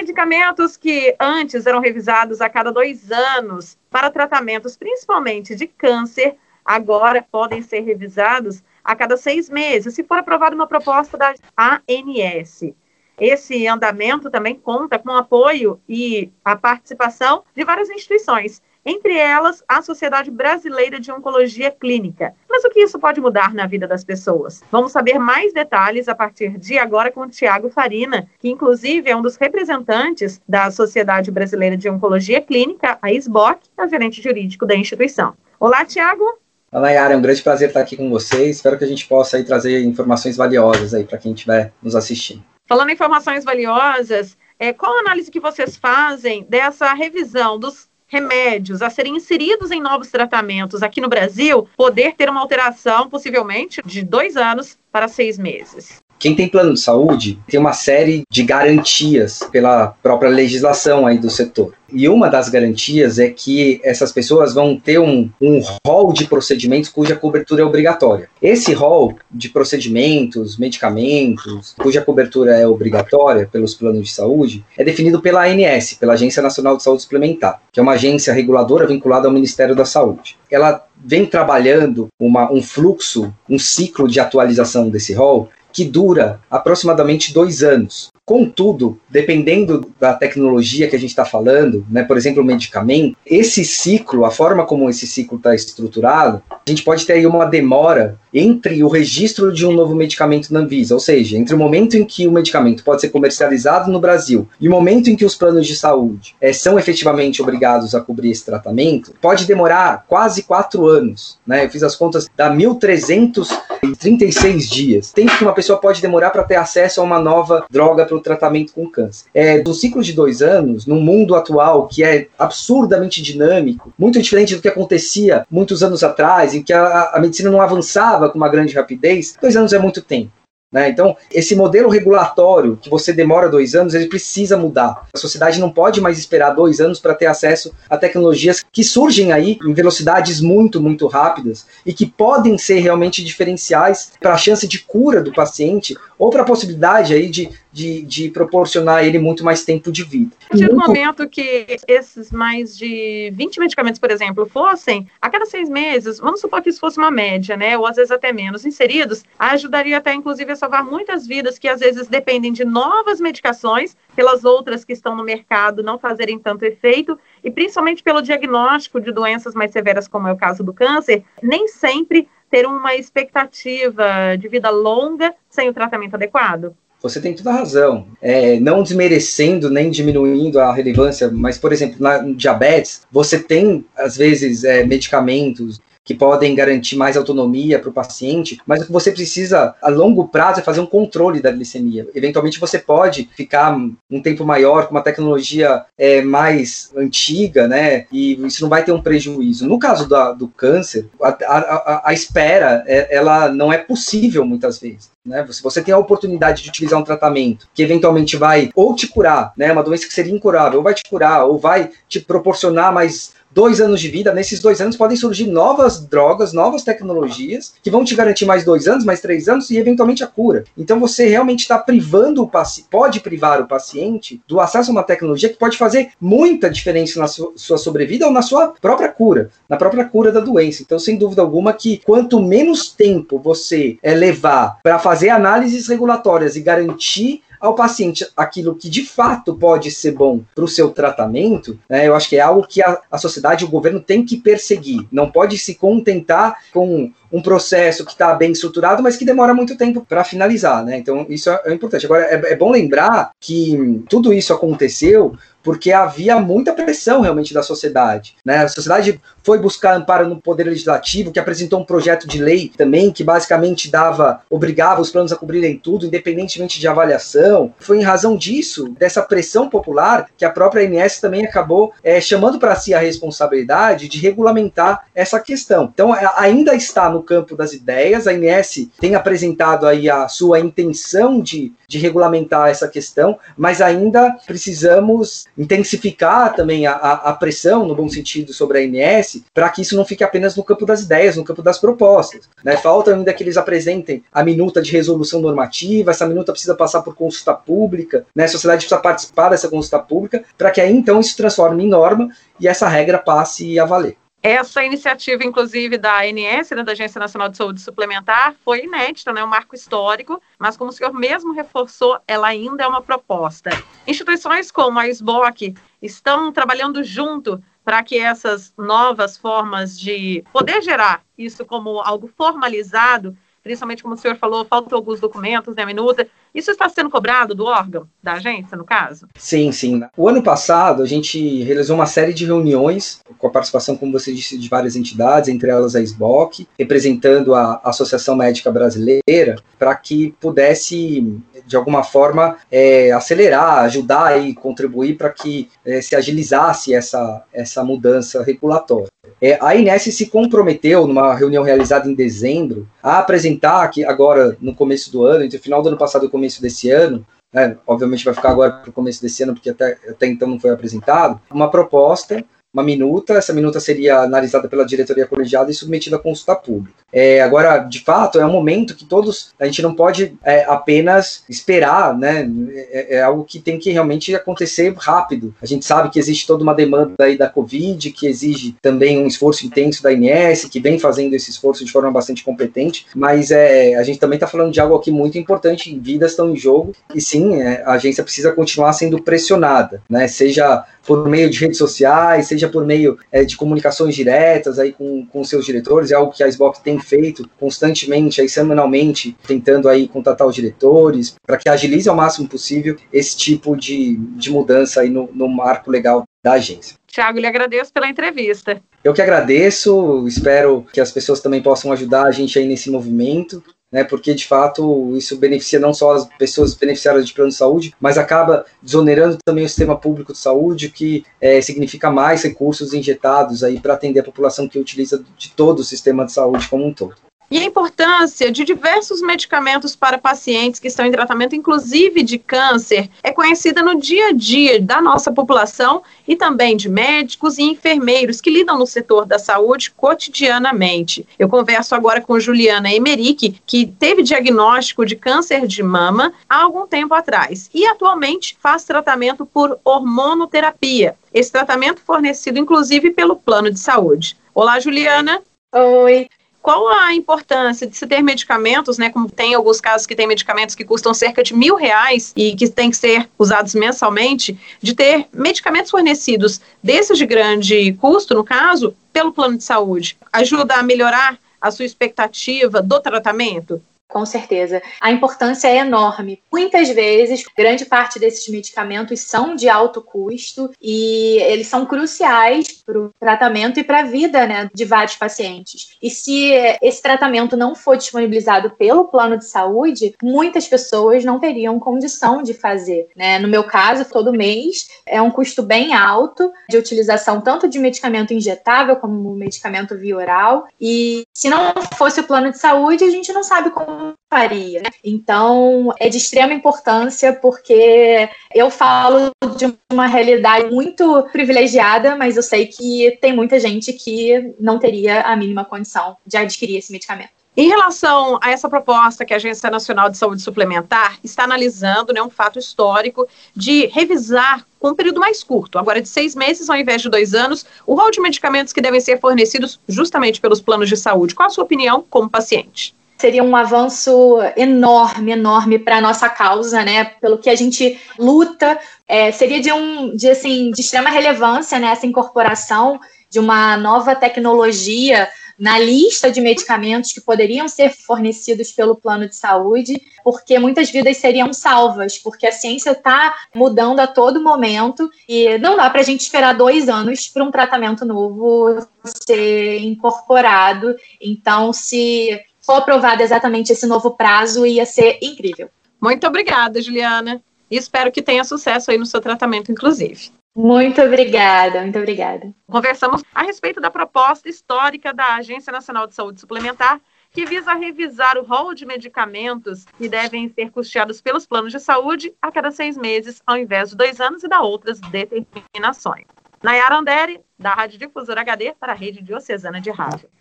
medicamentos que antes eram revisados a cada dois anos para tratamentos, principalmente de câncer, agora podem ser revisados a cada seis meses, se for aprovada uma proposta da ANS. Esse andamento também conta com o apoio e a participação de várias instituições, entre elas a Sociedade Brasileira de Oncologia Clínica. Mas o que isso pode mudar na vida das pessoas? Vamos saber mais detalhes a partir de agora com o Tiago Farina, que inclusive é um dos representantes da Sociedade Brasileira de Oncologia Clínica, a SBOC, é o gerente jurídico da instituição. Olá, Tiago. Olá, Yara, é um grande prazer estar aqui com vocês. Espero que a gente possa aí trazer informações valiosas aí para quem estiver nos assistindo. Falando em informações valiosas, é, qual a análise que vocês fazem dessa revisão dos remédios a serem inseridos em novos tratamentos aqui no Brasil poder ter uma alteração, possivelmente, de dois anos para seis meses? Quem tem plano de saúde tem uma série de garantias pela própria legislação aí do setor. E uma das garantias é que essas pessoas vão ter um, um rol de procedimentos cuja cobertura é obrigatória. Esse rol de procedimentos, medicamentos, cuja cobertura é obrigatória pelos planos de saúde, é definido pela ANS, pela Agência Nacional de Saúde Suplementar, que é uma agência reguladora vinculada ao Ministério da Saúde. Ela vem trabalhando uma, um fluxo, um ciclo de atualização desse rol que dura aproximadamente dois anos. Contudo, dependendo da tecnologia que a gente está falando, né, por exemplo, o medicamento, esse ciclo, a forma como esse ciclo está estruturado, a gente pode ter aí uma demora entre o registro de um novo medicamento na Anvisa, ou seja, entre o momento em que o medicamento pode ser comercializado no Brasil e o momento em que os planos de saúde é, são efetivamente obrigados a cobrir esse tratamento, pode demorar quase quatro anos. Né? Eu fiz as contas, dá 1.336 dias. Tempo que uma pessoa pode demorar para ter acesso a uma nova droga para o tratamento com câncer. É, do ciclo de dois anos, no mundo atual que é absurdamente dinâmico, muito diferente do que acontecia muitos anos atrás, em que a, a medicina não avançava com uma grande rapidez, dois anos é muito tempo. Né? Então, esse modelo regulatório que você demora dois anos, ele precisa mudar. A sociedade não pode mais esperar dois anos para ter acesso a tecnologias que surgem aí em velocidades muito, muito rápidas e que podem ser realmente diferenciais para a chance de cura do paciente ou para a possibilidade aí de de, de proporcionar a ele muito mais tempo de vida. A partir do momento que esses mais de 20 medicamentos, por exemplo, fossem a cada seis meses, vamos supor que isso fosse uma média, né, ou às vezes até menos, inseridos, ajudaria até inclusive a salvar muitas vidas que às vezes dependem de novas medicações, pelas outras que estão no mercado não fazerem tanto efeito, e principalmente pelo diagnóstico de doenças mais severas, como é o caso do câncer, nem sempre ter uma expectativa de vida longa sem o tratamento adequado. Você tem toda a razão. É, não desmerecendo nem diminuindo a relevância, mas, por exemplo, na diabetes, você tem, às vezes, é, medicamentos que podem garantir mais autonomia para o paciente, mas o que você precisa a longo prazo é fazer um controle da glicemia. Eventualmente você pode ficar um tempo maior com uma tecnologia é, mais antiga, né? E isso não vai ter um prejuízo. No caso da, do câncer, a, a, a espera é, ela não é possível muitas vezes. Né? Se você tem a oportunidade de utilizar um tratamento que eventualmente vai ou te curar, né? Uma doença que seria incurável, ou vai te curar, ou vai te proporcionar mais dois anos de vida, nesses dois anos podem surgir novas drogas, novas tecnologias, que vão te garantir mais dois anos, mais três anos e eventualmente a cura. Então você realmente está privando o paciente, pode privar o paciente do acesso a uma tecnologia que pode fazer muita diferença na sua, sua sobrevida ou na sua própria cura, na própria cura da doença. Então, sem dúvida alguma, que quanto menos tempo você é, levar para fazer análises regulatórias e garantir ao paciente aquilo que de fato pode ser bom para o seu tratamento, né, eu acho que é algo que a, a sociedade o governo tem que perseguir. Não pode se contentar com um processo que está bem estruturado, mas que demora muito tempo para finalizar, né? Então, isso é, é importante. Agora, é, é, bom lembrar que tudo isso aconteceu porque havia muita pressão realmente da sociedade. Né? A sociedade foi buscar amparo no Poder Legislativo, que apresentou um projeto de lei também que basicamente dava, obrigava os planos a cobrirem tudo, independentemente de avaliação. Foi em razão disso, dessa pressão popular, que a própria ANS também acabou é, chamando para si a responsabilidade de regulamentar essa questão. Então, ainda está no campo das ideias, a ANS tem apresentado aí a sua intenção de, de regulamentar essa questão, mas ainda precisamos intensificar também a, a, pressão, no bom sentido, sobre a ANS, para que isso não fique apenas no campo das ideias, no campo das propostas. Né? Falta ainda que eles apresentem a minuta de resolução normativa, essa minuta precisa passar por consulta pública, né? a sociedade precisa participar dessa consulta pública, para que aí então isso se transforme em norma e essa regra passe a valer. Essa iniciativa, inclusive, da ANS, né, da Agência Nacional de Saúde Suplementar, foi inédita, né, um marco histórico, mas como o senhor mesmo reforçou, ela ainda é uma proposta. Instituições como a SBOC estão trabalhando junto para que essas novas formas de poder gerar isso como algo formalizado principalmente como o senhor falou, faltam alguns documentos, né, minuta. Isso está sendo cobrado do órgão, da agência, no caso? Sim, sim. O ano passado, a gente realizou uma série de reuniões, com a participação, como você disse, de várias entidades, entre elas a SBOC, representando a Associação Médica Brasileira, para que pudesse, de alguma forma, é, acelerar, ajudar e contribuir para que é, se agilizasse essa, essa mudança regulatória. É, a Inés se comprometeu, numa reunião realizada em dezembro, a apresentar que agora, no começo do ano, entre o final do ano passado e o começo desse ano, né, obviamente vai ficar agora para o começo desse ano, porque até, até então não foi apresentado, uma proposta uma minuta, essa minuta seria analisada pela diretoria colegiada e submetida à consulta pública. É, agora, de fato, é um momento que todos, a gente não pode é, apenas esperar, né? É, é, algo que tem que realmente acontecer rápido. A gente sabe que existe toda uma demanda aí da Covid, que exige também um esforço intenso da INS, que vem fazendo esse esforço de forma bastante competente, mas é, a gente também está falando de algo aqui muito importante, vidas estão em jogo, e sim, é, a agência precisa continuar sendo pressionada, né? Seja por meio de redes sociais, seja por meio é, de comunicações diretas aí com, com seus diretores, é algo que a SBOC tem feito constantemente, aí semanalmente, tentando aí contatar os diretores, para que agilize ao máximo possível esse tipo de, de mudança aí no, no marco legal da agência. Tiago, lhe agradeço pela entrevista. Eu que agradeço, espero que as pessoas também possam ajudar a gente aí nesse movimento né, porque de fato isso beneficia não só as pessoas beneficiadas de plano de saúde, mas acaba desonerando também o sistema público de saúde, que é, significa mais recursos injetados aí para atender a população que utiliza de todo o sistema de saúde como um todo. E a importância de diversos medicamentos para pacientes que estão em tratamento, inclusive de câncer, é conhecida no dia a dia da nossa população e também de médicos e enfermeiros que lidam no setor da saúde cotidianamente. Eu converso agora com Juliana Emerick, que teve diagnóstico de câncer de mama há algum tempo atrás e atualmente faz tratamento por hormonoterapia. Esse tratamento fornecido inclusive pelo plano de saúde. Olá, Juliana. Oi. Qual a importância de se ter medicamentos, né? Como tem alguns casos que tem medicamentos que custam cerca de mil reais e que têm que ser usados mensalmente, de ter medicamentos fornecidos desses de grande custo, no caso, pelo plano de saúde, ajuda a melhorar a sua expectativa do tratamento? Com certeza. A importância é enorme. Muitas vezes, grande parte desses medicamentos são de alto custo e eles são cruciais para o tratamento e para a vida né, de vários pacientes. E se esse tratamento não for disponibilizado pelo plano de saúde, muitas pessoas não teriam condição de fazer. Né? No meu caso, todo mês é um custo bem alto de utilização tanto de medicamento injetável como medicamento via oral. E se não fosse o plano de saúde, a gente não sabe como faria. Né? Então, é de extrema importância porque eu falo de uma realidade muito privilegiada, mas eu sei que tem muita gente que não teria a mínima condição de adquirir esse medicamento. Em relação a essa proposta que a Agência Nacional de Saúde Suplementar está analisando, né, um fato histórico de revisar com um período mais curto, agora de seis meses ao invés de dois anos, o rol de medicamentos que devem ser fornecidos justamente pelos planos de saúde. Qual a sua opinião como paciente? Seria um avanço enorme, enorme para a nossa causa, né? Pelo que a gente luta, é, seria de um, de assim, de extrema relevância, né? Essa incorporação de uma nova tecnologia na lista de medicamentos que poderiam ser fornecidos pelo plano de saúde, porque muitas vidas seriam salvas, porque a ciência está mudando a todo momento e não dá para a gente esperar dois anos para um tratamento novo ser incorporado. Então, se for aprovado exatamente esse novo prazo, ia ser incrível. Muito obrigada, Juliana. E espero que tenha sucesso aí no seu tratamento, inclusive. Muito obrigada, muito obrigada. Conversamos a respeito da proposta histórica da Agência Nacional de Saúde Suplementar, que visa revisar o rol de medicamentos que devem ser custeados pelos planos de saúde a cada seis meses, ao invés de dois anos, e da outras determinações. Nayara Andere, da Rádio Difusora HD, para a Rede Diocesana de Rádio.